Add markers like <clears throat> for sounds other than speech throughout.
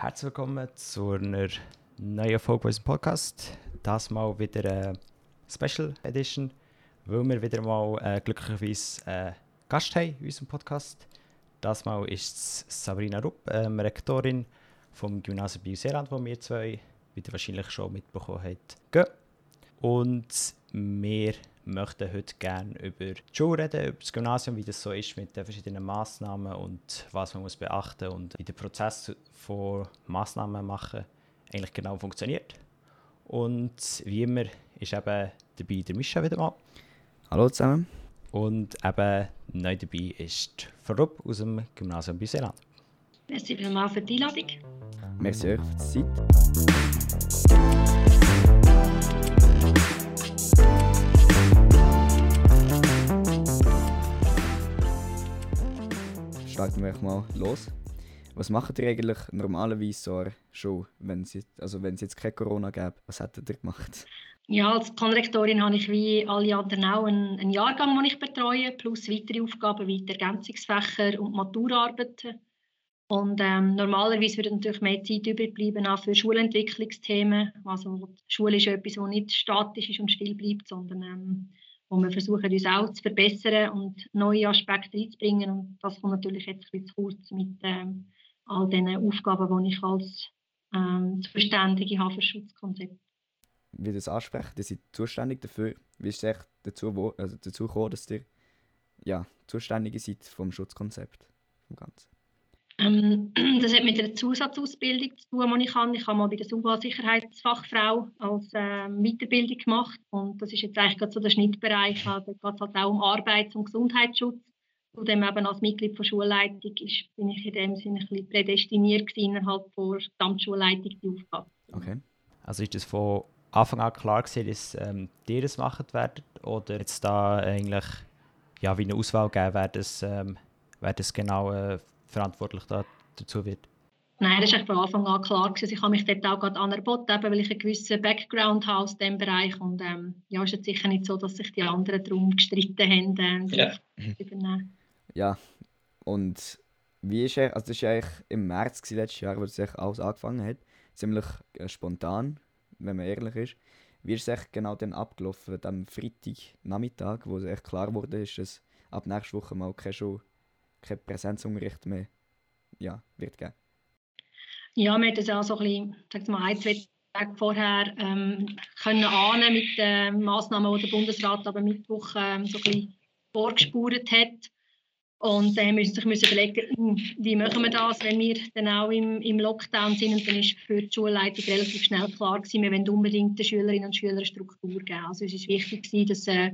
Herzlich willkommen zu einer neuen Folge unserem Podcast. Das mal wieder eine Special Edition, weil wir wieder mal äh, glücklicherweise einen Gast haben in unserem Podcast. Das Mal ist Sabrina Rupp, ähm, Rektorin vom Gymnasium Biel-Seeland, wo wir zwei, wie ihr wahrscheinlich schon mitbekommen habt, gehen. Und wir möchten heute gerne über die Schule reden, über das Gymnasium, wie das so ist mit den verschiedenen Massnahmen und was man muss beachten und wie der Prozess von Massnahmen machen eigentlich genau funktioniert. Und wie immer ist eben dabei der Mischa wieder mal. Hallo zusammen. Und eben neu dabei ist Verrup aus dem Gymnasium Büseland. Merci vielmals für die Einladung. Merci euch für die Zeit. Starten wir mal los. Was macht ihr eigentlich normalerweise so schon, wenn es jetzt, also wenn es jetzt kein Corona gäbe? Was hättet ihr gemacht? Ja, als Konrektorin habe ich wie alle anderen auch einen, einen Jahrgang, den ich betreue, plus weitere Aufgaben wie die Ergänzungsfächer und Maturarbeiten. Und ähm, normalerweise würde natürlich mehr Zeit überbleiben auch für Schulentwicklungsthemen. Also Schule ist etwas, das nicht statisch ist und still bleibt, sondern ähm, wo wir versuchen, uns auch zu verbessern und neue Aspekte reinzubringen. Und das kommt natürlich jetzt ein bisschen zu kurz mit ähm, all den Aufgaben, die ich als ähm, Zuständige habe für Schutzkonzept. Wie das ansprechen, ihr seid zuständig dafür. Wie ist es dazu, wo, also dazu gekommen, dass ihr ja, Zuständige seid vom Schutzkonzept? Vom Ganzen? Ähm, <clears throat> das hat mit einer Zusatzausbildung zu tun, die ich habe. Ich habe mal bei der SUBA-Sicherheitsfachfrau als äh, Weiterbildung gemacht und das ist jetzt eigentlich gerade so der Schnittbereich. Da geht es halt auch um Arbeits- und Gesundheitsschutz. Zudem eben als Mitglied der Schulleitung ist, bin ich in dem Sinne ein bisschen prädestiniert gewesen, innerhalb der Gesamtschulleitung die Aufgabe. Okay. Also ist das von Anfang an klar gewesen, dass ähm, ihr das machen werdet oder jetzt da eigentlich ja, wie eine Auswahl geben, wer das, ähm, wer das genau äh, verantwortlich da, dazu wird? Nein, das war von Anfang an klar. Gewesen. Ich habe mich dort auch gerade anerboten, weil ich einen gewissen Background habe aus diesem Bereich. Und ähm, ja, ist jetzt sicher nicht so, dass sich die anderen darum gestritten haben, äh, ja. übernehmen. Ja, und wie ist er, also das war eigentlich im März letztes Jahr, wo es alles angefangen hat, ziemlich äh, spontan, wenn man ehrlich ist. Wie ist es genau dann abgelaufen, am Freitagnachmittag, wo es echt klar wurde, dass ab nächster Woche mal keine Schule kein Präsenzunterricht mehr ja, wird geben. Ja, wir haben das auch so ein bisschen, mal, ein, zwei Tage vorher ähm, können ahnen mit den Massnahmen, die der Bundesrat aber Mittwoch ähm, so ein vorgespurt hat. Und dann äh, müssen sich überlegen, hm, wie machen wir das, wenn wir dann auch im, im Lockdown sind. Und dann ist für die Schulleitung relativ schnell klar gewesen, wir wollen unbedingt den Schülerinnen und Schülern Struktur geben. Also es ist wichtig gewesen, dass äh,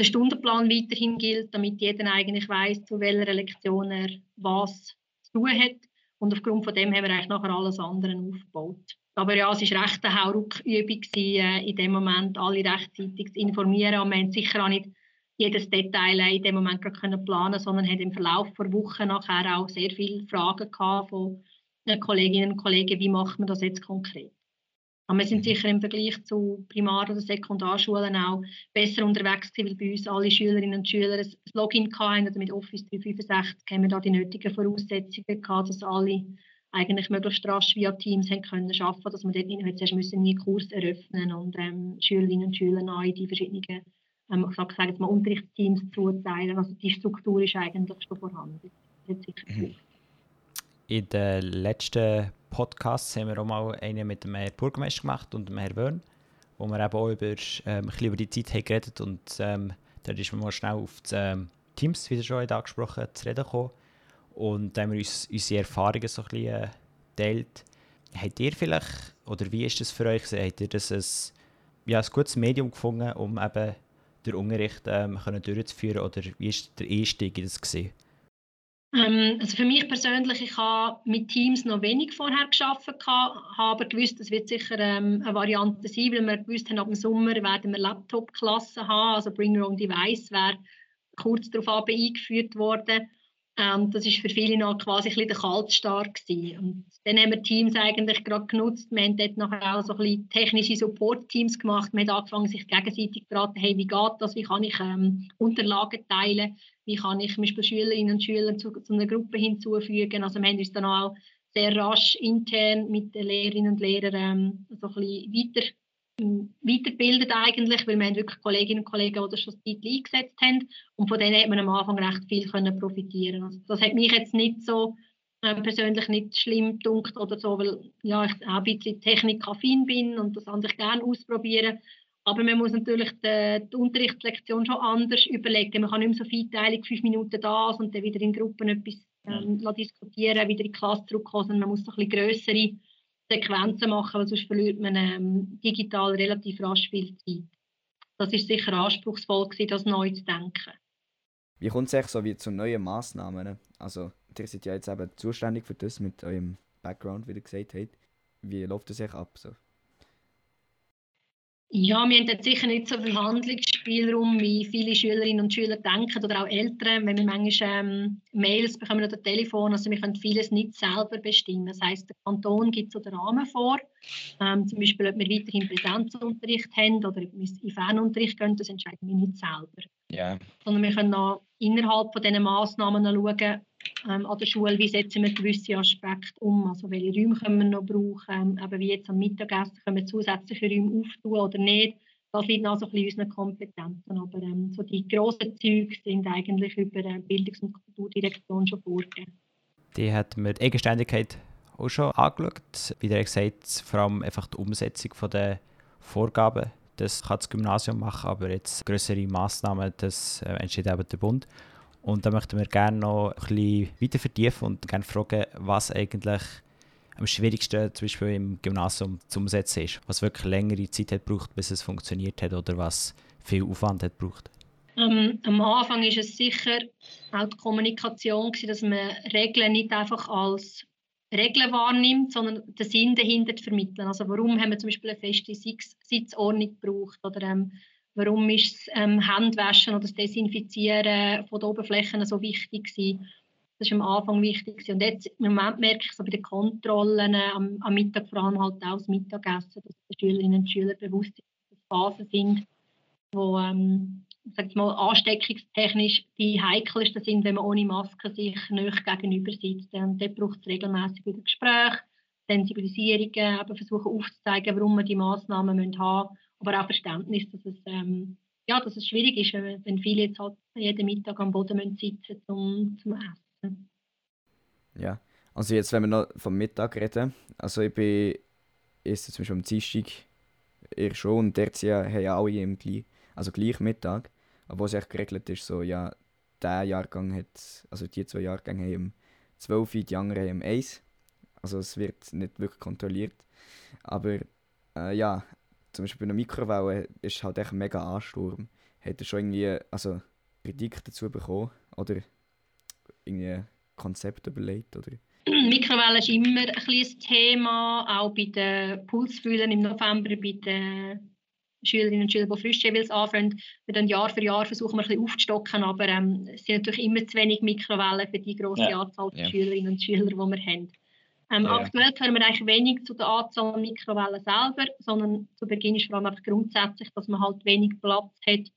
der Stundenplan weiterhin gilt, damit jeder eigentlich weiß, zu welcher Lektion er was zu tun hat. Und aufgrund von dem haben wir eigentlich nachher alles andere aufgebaut. Aber ja, es war recht eine Hauruckübung, äh, in dem Moment alle rechtzeitig zu informieren. Und wir haben sicher auch nicht jedes Detail in dem Moment können planen sondern haben im Verlauf der Woche nachher auch sehr viele Fragen gehabt von Kolleginnen und Kollegen, wie macht man das jetzt konkret. Aber wir sind sicher im Vergleich zu Primar- oder Sekundarschulen auch besser unterwegs weil bei uns alle Schülerinnen und Schüler ein Login hatten oder mit Office 365 haben wir da die nötigen Voraussetzungen gehabt, dass alle eigentlich möglichst rasch via Teams haben können arbeiten, dass wir dort nicht zuerst müssen nie Kurs eröffnen und ähm, Schülerinnen und Schüler neu die verschiedenen ähm, ich sage jetzt mal Unterrichtsteams zuteilen. Also die Struktur ist eigentlich schon vorhanden. Mhm. In den letzten Podcasts haben wir auch mal einen mit dem Herrn Bürgermeister gemacht und dem Herrn Wörn, wo wir eben auch über, ähm, ein bisschen über die Zeit haben geredet und ähm, da ist man mal schnell auf die ähm, Teams, wie schon angesprochen, zu reden gekommen. Und da haben wir uns unsere Erfahrungen so ein bisschen äh, geteilt. Habt ihr vielleicht, oder wie ist das für euch, habt ihr das ein, ja, ein gutes Medium gefunden, um eben den Unterricht ähm, können durchzuführen oder wie war der Einstieg in das gewesen? Ähm, also für mich persönlich, ich habe mit Teams noch wenig vorher geschafft, habe aber gewusst, das wird sicher ähm, eine Variante sein, weil wir gewusst haben, ab dem Sommer werden wir Laptop-Klassen haben, also Bring Your Own Device wäre kurz darauf eingeführt worden. Ähm, das ist für viele noch quasi ein bisschen der Kaltstart. Und dann haben wir Teams eigentlich gerade genutzt. Wir haben dort nachher auch so ein bisschen technische Support-Teams gemacht. Wir haben angefangen, sich gegenseitig zu beraten, hey, wie geht das, wie kann ich ähm, Unterlagen teilen, wie kann ich zum Beispiel Schülerinnen und Schüler zu, zu einer Gruppe hinzufügen. Also wir haben uns dann auch sehr rasch intern mit den Lehrerinnen und Lehrern ähm, so ein bisschen weiter, weiterbildet eigentlich, weil wir haben wirklich Kolleginnen und Kollegen, die das schon Zeit eingesetzt haben und von denen hat man am Anfang recht viel können profitieren. Also das hat mich jetzt nicht so äh, persönlich nicht schlimm gedunkt oder so, weil ja, ich auch ein bisschen technikaffin bin und das an sich gerne ausprobieren. Aber man muss natürlich die, die Unterrichtslektion schon anders überlegen. Man kann nicht mehr so feinteilig fünf Minuten das und dann wieder in Gruppen etwas ähm, diskutieren, wieder in die Klasse zurückkommen, man muss so ein bisschen grössere Sequenzen machen, weil sonst verliert man ähm, digital relativ rasch viel Zeit. Das ist sicher anspruchsvoll gewesen, das neu zu denken. Wie kommt es eigentlich so wie zu neuen Massnahmen? Also ihr seid ja jetzt eben zuständig für das mit eurem Background, wie ihr gesagt habt. Wie läuft das euch ab? So? Ja, wir haben jetzt sicher nicht so viel Handlungsspielraum, wie viele Schülerinnen und Schüler denken oder auch Eltern, wenn wir manchmal ähm, Mails bekommen oder Telefon, also wir können vieles nicht selber bestimmen. Das heißt, der Kanton gibt so den Rahmen vor, ähm, zum Beispiel, ob wir weiterhin Präsenzunterricht haben oder ob wir in Fernunterricht gehen, das entscheiden wir nicht selber. Ja. Sondern wir können auch innerhalb von diesen Massnahmen schauen, ähm, an der Schule, wie setzen wir gewisse Aspekte um, also welche Räume können wir noch brauchen, ähm, wie jetzt am Mittagessen können wir zusätzliche Räume auftun oder nicht. Das liegt noch ein bisschen unseren Kompetenzen, aber ähm, so die grossen Züge sind eigentlich über die Bildungs- und Kulturdirektion schon vorgegeben. Die hat mit Eigenständigkeit auch schon angeschaut. Wie der gesagt vor allem einfach die Umsetzung der Vorgaben. Das kann das Gymnasium machen, aber jetzt größere Massnahmen, das äh, entsteht eben der Bund. Und da möchten wir gerne noch ein bisschen weiter vertiefen und gerne fragen, was eigentlich am schwierigsten zum Beispiel im Gymnasium zu umsetzen ist. Was wirklich längere Zeit hat braucht, bis es funktioniert hat oder was viel Aufwand hat braucht. Ähm, am Anfang ist es sicher auch die Kommunikation, dass man Regeln nicht einfach als Regeln wahrnimmt, sondern den Sinn dahinter vermitteln. Also warum haben wir zum Beispiel eine feste Sitzordnung gebraucht oder ähm, Warum ist das ähm, Handwaschen oder das Desinfizieren von den Oberflächen so wichtig gewesen? Das war am Anfang wichtig. Und jetzt im Moment merke ich so bei den Kontrollen äh, am, am, Mittag, vor allem halt auch das Mittagessen, dass die Schülerinnen und Schüler bewusst Phasen sind, wo ähm, sag mal, ansteckungstechnisch die heikelsten sind, wenn man ohne Maske sich nicht gegenüber sitzt. Und dort braucht es regelmäßig wieder Gespräche, Sensibilisierungen, aber versuchen aufzuzeigen, warum wir die Massnahmen haben müssen aber auch Verständnis, dass es, ähm, ja, dass es schwierig ist, wenn, viele jetzt halt jeden Mittag am Boden sitzen zum, zum Essen. Ja, also jetzt, wenn wir noch vom Mittag reden, also ich bin esse zum Beispiel am Dienstag eher schon und dort haben ja alle im gleich, also gleich Mittag, aber was echt geregelt ist, so, ja, der Jahrgang hat, also die zwei Jahrgänge haben um 12 die anderen haben um 1. Also es wird nicht wirklich kontrolliert. Aber äh, ja, zum Beispiel bei einer Mikrowelle ist halt echt ein mega Ansturm. Hat er schon irgendwie also Kritik dazu bekommen oder irgendwie ein Konzept überlegt? Oder? Mikrowelle ist immer ein, ein Thema, auch bei den Pulsfühlern im November, bei den Schülerinnen und Schülern, die frisch anfangen. Wir dann Jahr für Jahr versuchen wir ein bisschen aufzustocken, aber ähm, es sind natürlich immer zu wenig Mikrowellen für die grosse ja. Anzahl ja. Schülerinnen und Schüler, die wir haben. Ähm, ja. Aktuell hören wir eigentlich wenig zu der Anzahl Mikrowellen selber, sondern zu Beginn ist vor allem einfach grundsätzlich, dass man halt wenig Platz hat,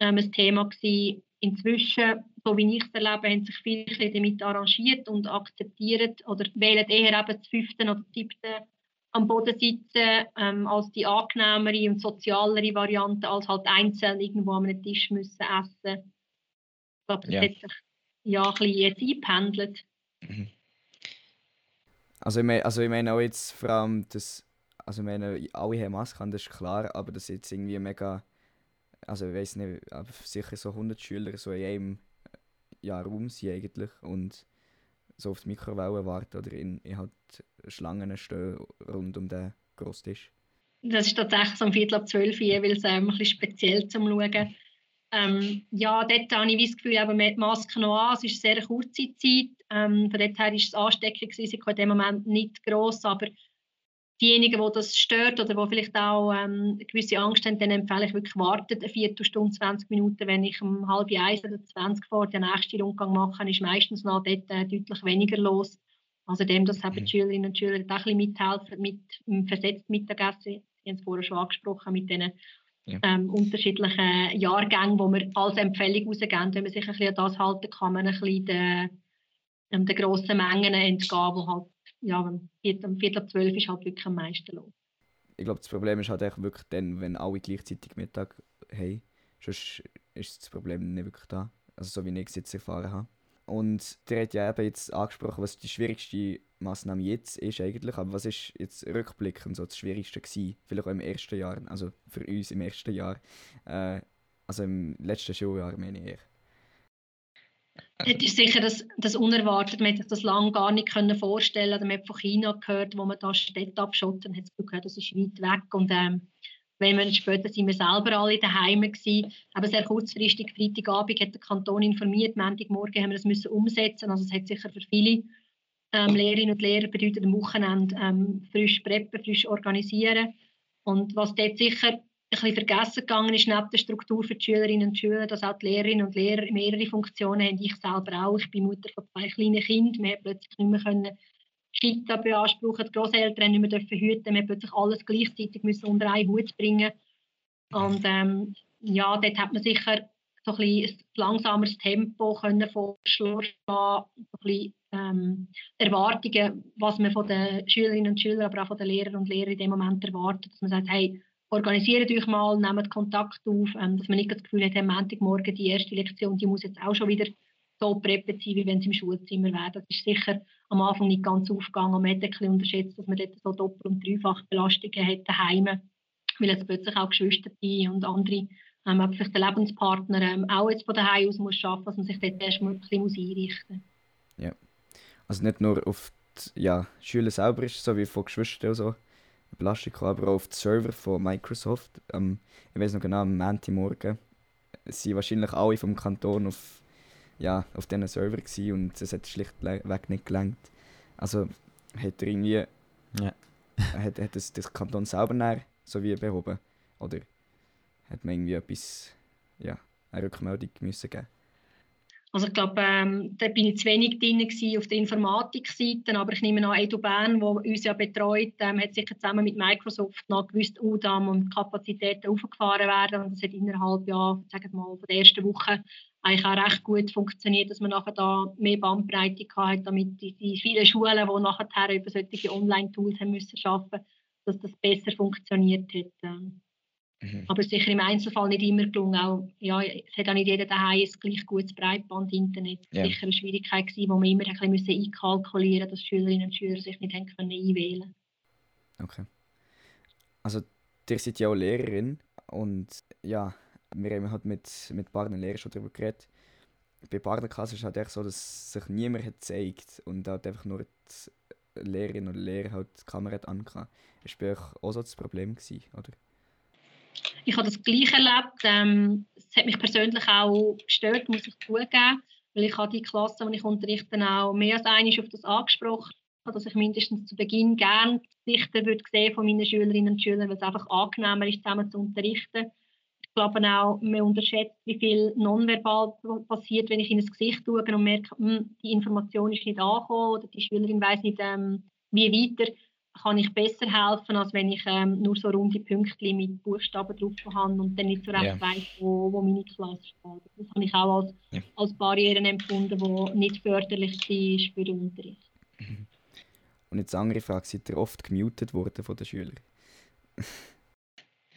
ähm, ein Thema gewesen. Inzwischen, so wie ich es erlebe, haben sich viele damit arrangiert und akzeptiert oder wählen eher eben das fünfte oder siebte am Boden sitzen ähm, als die angenehmere und sozialere Variante, als halt einzeln irgendwo an einem Tisch müssen essen. Ich glaube, das ja. hat sich ja ein bisschen jetzt eingependelt. Mhm. Also ich meine, also ich meine auch jetzt vor allem, dass, also ich meine, alle haben Masken, das ist klar, aber dass jetzt irgendwie mega, also ich weiß nicht, aber sicher so 100 Schüler so in einem ja, Raum sind eigentlich und so auf die Mikrowellen warten oder in, in halt Schlangen stehen rund um den Grosstisch. Das ist tatsächlich so um Viertel ab zwölf jeweils ähm, ein bisschen speziell zum Schauen. Ähm, ja, dort habe ich das Gefühl, eben, man hat die Maske noch an, es ist eine sehr kurze Zeit. Ähm, von dort her ist das Ansteckungsrisiko in dem Moment nicht groß, aber diejenigen, die das stört oder die vielleicht auch ähm, gewisse Angst haben, dann empfehle ich wirklich warten, eine Viertelstunde, 20 Minuten. Wenn ich um halb eins oder 20 vor den nächsten Rundgang mache, ist meistens noch dort äh, deutlich weniger los. Also dem, dass eben die mhm. Schülerinnen und Schüler auch ein bisschen mithelfen mit dem versetzten Mittagessen. Sie haben es vorher schon angesprochen, mit diesen ja. ähm, unterschiedlichen Jahrgängen, die wir als Empfehlung rausgeben. Wenn man sich ein bisschen an das halten kann, man ein bisschen den, ähm, den grossen Mengen entgehen, die halt ja, am Viertel ab zwölf ist halt wirklich am meisten los. Ich glaube, das Problem ist halt wirklich dann, wenn alle gleichzeitig Mittag haben. Sonst ist das Problem nicht wirklich da. Also so wie ich es jetzt erfahren habe. Und der hat ja eben jetzt angesprochen, was die schwierigste Massnahme jetzt ist eigentlich. Aber was ist jetzt rückblickend so das Schwierigste gewesen? Vielleicht auch im ersten Jahr, also für uns im ersten Jahr. Äh, also im letzten Schuljahr meine ich. Es ist sicher das, das unerwartet. Man hätte sich das lange gar nicht vorstellen können. Man hat von China gehört, wo man da Städte abschottet und hat das Gefühl, das ist weit weg. Und ähm, wenn wir später sind wir selber alle daheim gewesen. Aber sehr kurzfristig, Freitagabend hat der Kanton informiert, Montagmorgen haben wir das müssen umsetzen. Also es hat sicher für viele ähm, Lehrerinnen und Lehrer bedeutet am Wochenende ähm, frisch preppen, frisch organisieren. Und was dort sicher bisschen vergessen gegangen ist, neben der Struktur für die Schülerinnen und Schüler, dass auch die Lehrerinnen und Lehrer mehrere Funktionen haben. Ich selber auch. Ich bin Mutter von zwei kleinen Kindern. Wir plötzlich nicht mehr können Kita beanspruchen, die Großeltern nicht mehr dürfen hüten, wir plötzlich alles gleichzeitig müssen unter einen Hut bringen. Und ähm, ja, dort hat man sicher so ein, ein langsameres Tempo können vorschlagen, so ein bisschen, ähm, Erwartungen, was man von den Schülerinnen und Schülern, aber auch von den Lehrern und Lehrern in dem Moment erwartet, dass man sagt, hey, organisiert euch mal, nehmt Kontakt auf, ähm, dass man nicht das Gefühl hat, am Montagmorgen die erste Lektion, die muss jetzt auch schon wieder so preppet sein, wie wenn sie im Schulzimmer wäre. Das ist sicher am Anfang nicht ganz aufgegangen. Man hat ein bisschen unterschätzt, dass man dort so doppelt- und dreifach Belastungen hat daheim, weil jetzt plötzlich auch Geschwister und andere ähm, sich der Lebenspartner ähm, auch jetzt von daheim aus muss schaffen, dass man sich dort erst mal ein bisschen muss einrichten muss. Ja, also nicht nur auf die ja, Schüler selber ist, so wie von Geschwistern so Belastung, aber auch auf die Server von Microsoft. Ähm, ich weiß noch genau, am Montagmorgen sind wahrscheinlich alle vom Kanton auf ja, auf diesen Server gewesen und es hat schlichtweg nicht gelangt. Also hat er irgendwie ja. <laughs> hat, hat das, das Kanton selber näher so wie behoben oder hat man irgendwie etwas ja, eine Rückmeldung müssen geben also ich glaube, ähm, da bin ich zu wenig drin auf der Informatikseite, aber ich nehme an, Edu Bern, der uns ja betreut, ähm, hat sicher zusammen mit Microsoft noch gewusst, oh, da und Kapazitäten aufgefahren werden und das hat innerhalb, ja, sagen wir mal, von der ersten Woche eigentlich auch recht gut funktioniert, dass man nachher da mehr Bandbreite hat, damit die, die vielen Schulen, die nachher über solche Online-Tools haben müssen schaffen, dass das besser funktioniert hat. Ähm. Mhm. Aber sicher im Einzelfall nicht immer gelungen. Auch, ja, es hat auch nicht jeder daheim ein gleich gutes Breitband-Internet. Ja. sicher eine Schwierigkeit gewesen, wo wir immer ein bisschen einkalkulieren mussten, dass Schülerinnen und Schüler sich nicht haben können einwählen Okay. Also, ihr seid ja auch Lehrerin und ja, wir haben halt mit, mit ein paar Lehrern schon darüber geredet. Bei Barnenkasse ist es halt echt so, dass sich niemand hat gezeigt und halt einfach nur die Lehrerin oder Lehrer halt die Kamera hat angehabt. Das war bei euch auch so das Problem, gewesen, oder? Ich habe das gleich erlebt. Ähm, es hat mich persönlich auch gestört, muss ich zugeben, weil ich habe die Klasse, die ich unterrichte, auch mehr als einmal auf das angesprochen dass ich mindestens zu Beginn gerne Sichten würde sehen von meinen Schülerinnen und Schülern, weil es einfach angenehmer ist, zusammen zu unterrichten glaube auch, man unterschätzt, wie viel nonverbal passiert, wenn ich in das Gesicht schaue und merke, hm, die Information ist nicht angekommen oder die Schülerin weiß nicht, ähm, wie weiter, kann ich besser helfen, als wenn ich ähm, nur so runde Pünktchen mit Buchstaben drauf habe und dann nicht so recht yeah. weiß, wo, wo meine Klasse steht. Das habe ich auch als, yeah. als Barrieren empfunden, die nicht förderlich war für den Unterricht. Mhm. Und jetzt andere Frage, seid ihr oft gemutet worden von den Schülern?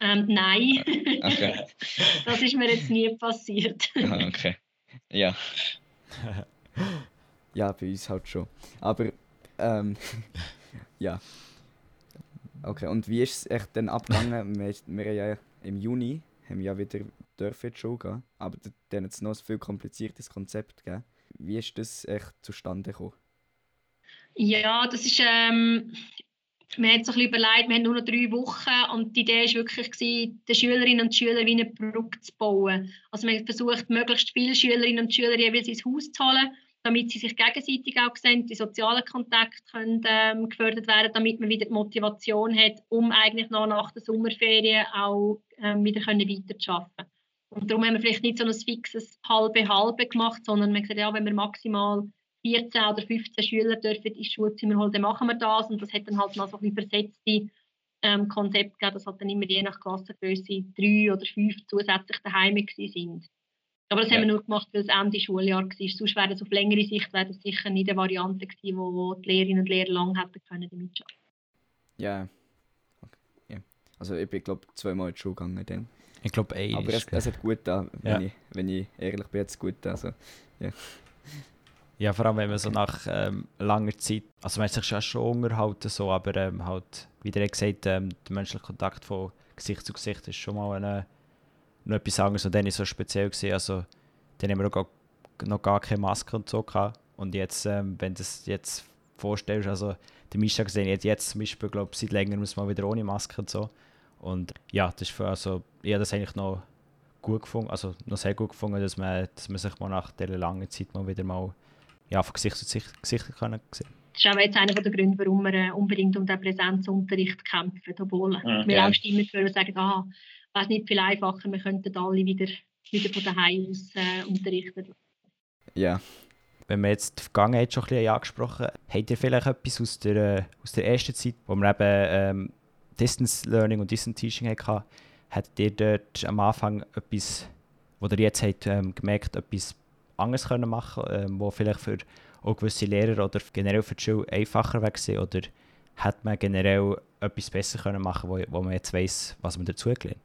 Ähm, nein, <laughs> okay. <laughs> das ist mir jetzt nie passiert. <laughs> Ah, okay, ja. ja, bei uns halt schon. Aber, ähm, ja. Okay, und wie ist es echt dann abgegangen? <laughs> wir, wir haben ja im Juni haben ja wieder dürfen Schule gehen, aber dann hat es noch ein viel kompliziertes Konzept gegeben. Wie ist das echt zustande gekommen? Ja, das ist, ähm, man hat sich ein überlegt, wir haben nur noch drei Wochen und die Idee war wirklich, den Schülerinnen und Schülern wie eine Brücke zu bauen. Also man hat versucht, möglichst viele Schülerinnen und Schüler jeweils ins Haus zu holen, damit sie sich gegenseitig auch sehen, die sozialen Kontakte können ähm, gefördert werden, damit man wieder die Motivation hat, um eigentlich noch nach der Sommerferien auch ähm, wieder können weiterzuarbeiten. Und darum haben wir vielleicht nicht so ein fixes halbe-halbe gemacht, sondern wir haben gesagt, ja, wenn wir maximal 14 oder 15 Schüler dürfen ins Schulzimmer holen, dann machen wir das. Und das hat dann halt noch so ein versetzte ähm, Konzept gegeben, dass halt dann immer je nach Klassengröße drei oder fünf zusätzlich daheim sind. Aber das ja. haben wir nur gemacht, weil es Ende Schuljahr war. Sonst wäre es auf längere Sicht wäre das sicher nicht eine Variante gewesen, wo, die Lehrerinnen und Lehrer lang hätten können damit arbeiten. Ja. Okay. ja. Also ich bin glaube zweimal in die Schule gegangen dann. Ich glaube eh. Aber es, es hat gut da, wenn, ja. ich, wenn ich ehrlich bin, jetzt gut also ja. Ja, vor allem wenn man so nach ähm, langer Zeit, also man hat sich schon, schon unterhalten, so, aber ähm, halt, wie der gesagt ähm, der menschliche Kontakt von Gesicht zu Gesicht ist schon mal eine, noch etwas anderes. Und dann ist so speziell gewesen, also dann haben wir noch, noch gar keine Maske und so gehabt. Und jetzt, ähm, wenn du das jetzt vorstellst, also der Mischa gesehen jetzt, jetzt zum Beispiel, glaube seit längerem muss man wieder ohne Maske und so. Und ja, das ist für, also, ich habe das eigentlich noch gut gefunden, also noch sehr gut gefunden, dass man, dass man sich mal nach dieser langen Zeit mal wieder mal ja, von Gesicht zu Gesicht können sehen. Das ist auch jetzt einer der Gründe, warum wir äh, unbedingt um den Präsenzunterricht kämpfen, obwohl mhm, wir ja. auch Stimmen für sagen, ah, wäre es nicht viel einfacher, wir könnten alle wieder, wieder von daheim aus äh, unterrichten. Ja. Wenn wir jetzt die Vergangenheit schon ein bisschen angesprochen haben, habt ihr vielleicht etwas aus der, aus der ersten Zeit, wo wir eben ähm, Distance Learning und Distance Teaching hatten, habt ihr dort am Anfang etwas, wo ihr jetzt habt, ähm, gemerkt, etwas anders können machen ähm, wo vielleicht für auch gewisse Lehrer oder generell für die Schule einfacher wäre oder hätte man generell etwas besser können machen wo, wo man jetzt weiß, was man dazu gelernt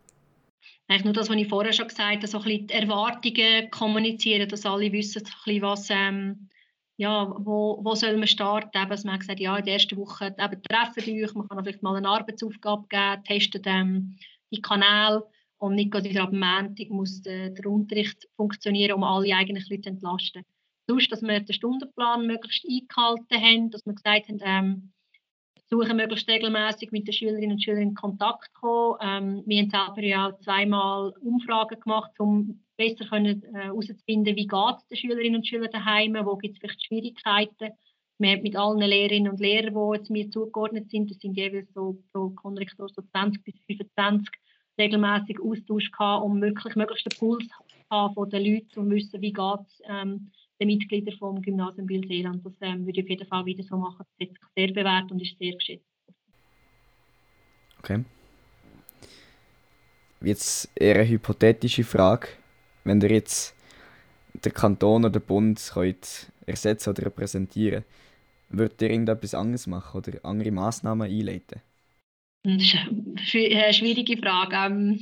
Eigentlich nur das, was ich vorher schon gesagt habe, so ein bisschen die Erwartungen kommunizieren, dass alle wissen, bisschen, was, ähm, ja, wo, wo soll man starten. Eben, man hat gesagt, ja, in der ersten Woche eben, treffen euch, man kann vielleicht mal eine Arbeitsaufgabe geben, testet ähm, die Kanäle und nicht gerade wieder ab Montag muss der, der, Unterricht funktionieren, um alle eigentlich zu entlasten. Sonst, dass wir den Stundenplan möglichst eingehalten haben, dass wir gesagt haben, ähm, versuchen möglichst regelmäßig mit den Schülerinnen und Schülern in Kontakt zu kommen. Ähm, wir haben selber ja auch zweimal Umfragen gemacht, um besser herauszufinden, äh, wie geht es den Schülerinnen und Schülern daheim, wo gibt es vielleicht Schwierigkeiten. Wir haben mit allen Lehrerinnen und Lehrern, die jetzt mir zugeordnet sind, das sind jeweils so pro Konrektor so 20 bis 25, regelmäßig Austausch gehabt, um wirklich möglichst den Puls zu haben von den Leuten und wissen, wie geht es ähm, den Mitgliedern vom Gymnasium Biel-Seeland. Das ähm, würde ich auf jeden Fall wieder so machen. Das hat sich sehr bewährt und ist sehr geschätzt. Okay. Jetzt eher eine hypothetische Frage. Wenn ihr jetzt den Kanton oder den Bund könnt ersetzen oder repräsentieren würdet ihr irgendetwas anderes machen oder andere Massnahmen einleiten? Das ist eine schwierige Frage. Ähm,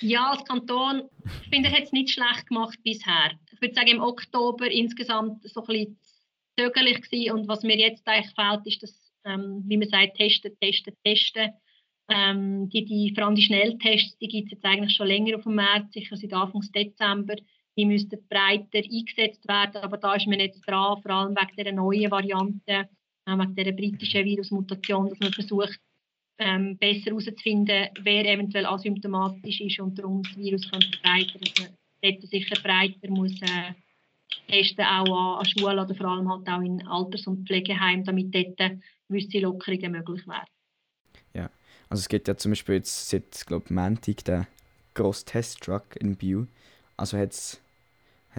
ja, als Kanton, ich finde, hat es nicht schlecht gemacht bisher. Ich würde sagen, im Oktober insgesamt so ein bisschen zögerlich gewesen. Und was mir jetzt eigentlich fehlt, ist das, ähm, wie man sagt, testen, testen, testen. Ähm, die, die, vor allem die Schnelltests, die gibt es jetzt eigentlich schon länger auf dem März, sicher seit Anfang Dezember. Die müssten breiter eingesetzt werden, aber da ist man jetzt dran, vor allem wegen der neuen Variante, äh, wegen der britischen Virusmutation, dass man versucht, ähm, besser herauszufinden, wer eventuell asymptomatisch ist und darum das Virus kann verbreiten kann. Dass man sicher breiter muss äh, testen, auch an, an Schulen oder vor allem halt auch in Alters- und Pflegeheimen, damit dort gewisse Lockerungen möglich wären. Ja, also es gibt ja zum Beispiel jetzt seit, glaube Montag den grossen Test-Truck in Bio. Also hat es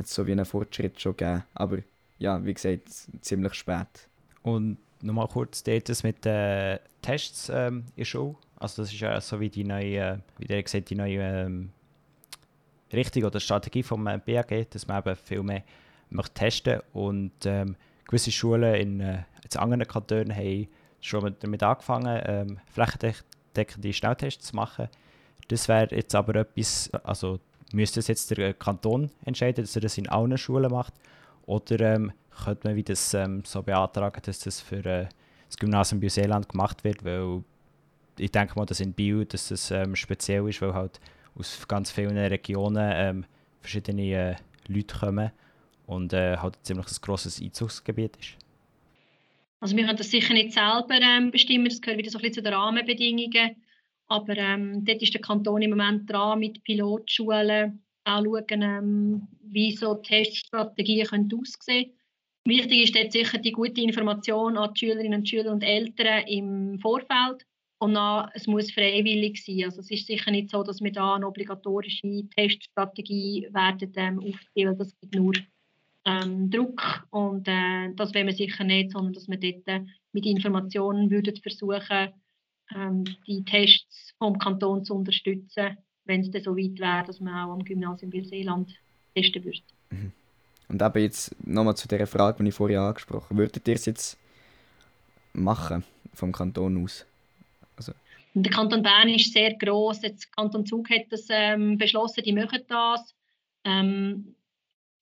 so wie einen Fortschritt schon gegeben, aber ja, wie gesagt, ziemlich spät. Und nochmal kurz dort mit den Tests ähm, in der Schule. Also das ist ja so wie die neue, wie der gesagt, die neue ähm, Richtung oder Strategie vom äh, BAG, dass man eben viel mehr möchte testen und ähm, gewisse Schulen in äh, anderen Kantonen haben schon damit angefangen, ähm, flächendeckende Schnelltests zu machen. Das wäre jetzt aber etwas, also müsste es jetzt der Kanton entscheiden, dass er das in allen Schulen macht oder ähm, könnte man das ähm, so beantragen, dass das für äh, das Gymnasium Biel-Seeland gemacht wird, weil ich denke mal, dass in Biel dass das ähm, speziell ist, weil halt aus ganz vielen Regionen ähm, verschiedene äh, Leute kommen und äh, halt ziemlich ein grosses Einzugsgebiet ist. Also wir können das sicher nicht selber ähm, bestimmen, das gehört wieder so ein bisschen zu den Rahmenbedingungen, aber ähm, dort ist der Kanton im Moment dran mit Pilotschulen, auch schauen, ähm, wie so Teststrategien können aussehen können. Wichtig ist jetzt sicher die gute Information an die Schülerinnen und Schüler und Eltern im Vorfeld. Und dann, es muss freiwillig sein. Also es ist sicher nicht so, dass wir da eine obligatorische Teststrategie werden ähm, aufspielen. Das gibt nur ähm, Druck und äh, das wollen wir sicher nicht, sondern dass wir dort äh, mit Informationen würden versuchen, ähm, die Tests vom Kanton zu unterstützen, wenn es dann so weit wäre, dass man auch am Gymnasium Biel-Seeland testen würde. Mhm. Und eben jetzt nochmal zu der Frage, die ich vorher angesprochen habe. Würdet ihr es jetzt machen, vom Kanton aus? Also. Der Kanton Bern ist sehr gross. Der Kanton Zug hat das ähm, beschlossen, die machen das. Ähm,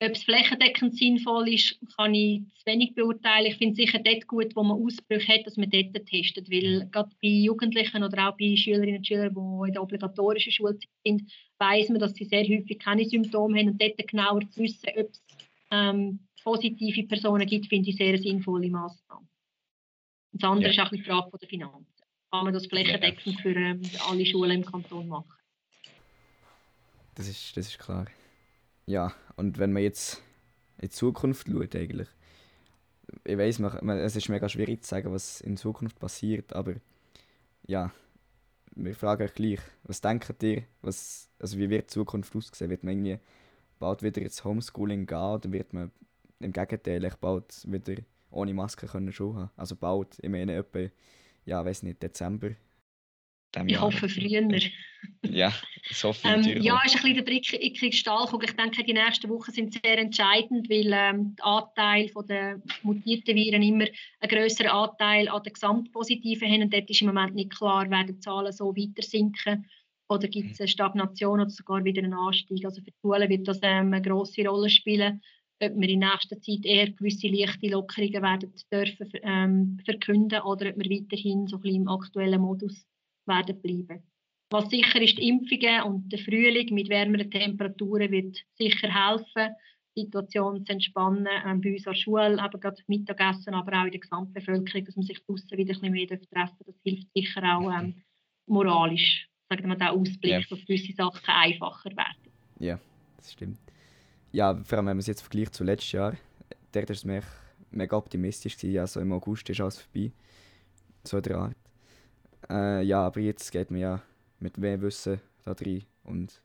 ob es flächendeckend sinnvoll ist, kann ich zu wenig beurteilen. Ich finde es sicher dort gut, wo man Ausbrüche hat, dass man dort testet. Weil gerade bei Jugendlichen oder auch bei Schülerinnen und Schülern, die in der obligatorischen Schulzeit sind, weiß man, dass sie sehr häufig keine Symptome haben. Und dort genauer zu wissen, ob es ähm, positive Personen gibt, finde ich sehr eine sinnvolle Massnahme. Und das andere ja. ist auch die Frage der Finanzen. Kann man das flächendeckend für ähm, alle Schulen im Kanton machen? Das ist, das ist klar. Ja, und wenn man jetzt in die Zukunft schaut, eigentlich, ich weiß, es ist mega schwierig zu sagen, was in Zukunft passiert, aber ja, wir fragen euch gleich, was denkt ihr, was, also wie wird die Zukunft aussehen? Wird man irgendwie bald wieder ins Homeschooling gehen oder wird man im Gegenteil bald wieder ohne Maske können Schuhe haben? Also bald, ich meine etwa, ja, weiß nicht, Dezember ich Jahr. hoffe früher. ja, so viel <laughs> ähm, Ja, ist ein bisschen der Blick in die Kristallkugel. Ich denke, die nächsten Wochen sind sehr entscheidend, weil ähm, der Anteil der mutierten Viren immer einen größeren Anteil an den Gesamtpositiven haben. Und dort ist im Moment nicht klar, werden die Zahlen so weiter sinken oder gibt es eine Stagnation oder sogar wieder einen Anstieg. Also für die Schulen wird das ähm, eine grosse Rolle spielen ob wir in nächster Zeit eher gewisse leichte Lockerungen werden dürfen ähm, verkünden oder ob wir weiterhin so ein bisschen im aktuellen Modus werden bleiben. Was sicher ist, die Impfungen und der Frühling mit wärmeren Temperaturen wird sicher helfen, die Situation zu entspannen. Ähm, bei uns an der Schule, eben gerade Mittagessen, aber auch in der Gesamtbevölkerung, dass man sich draußen wieder ein bisschen mehr treffen darf. Das hilft sicher auch ähm, moralisch, sagen wir, der Ausblick, yeah. dass gewisse Sachen einfacher werden. Ja, das stimmt. Ja, vor allem wenn man es jetzt vergleicht zu letztes Jahr, der ist es mega optimistisch gewesen, also im August ist alles vorbei. So der Art. Äh, ja, aber jetzt geht man ja mit mehr Wissen da rein und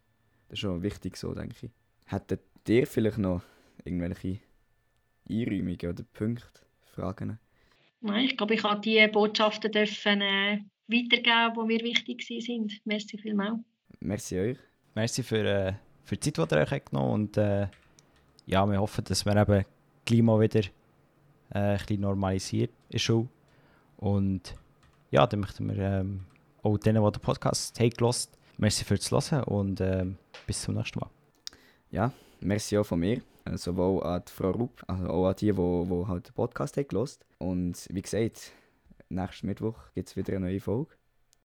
das ist schon wichtig so, denke ich. Hättet ihr vielleicht noch irgendwelche Einräumungen oder Punkte, Fragen? Nein, ich glaube, ich habe die Botschaften dürfen, äh, weitergeben, die mir wichtig sind. Merci vielmals. Merci euch. Merci für, äh, für die Zeit, die ihr euch genommen und äh, ja, wir hoffen, dass wir eben Klima wieder äh, ein bisschen normalisiert ist schon. Und ja, dann möchten wir ähm, auch denen, die den Podcast haben gehört, merci fürs Hören und ähm, bis zum nächsten Mal. Ja, merci auch von mir, äh, sowohl an die Frau Rupp, also auch an die, die, die halt den Podcast haben gehört. Und wie gesagt, nächsten Mittwoch gibt es wieder eine neue Folge.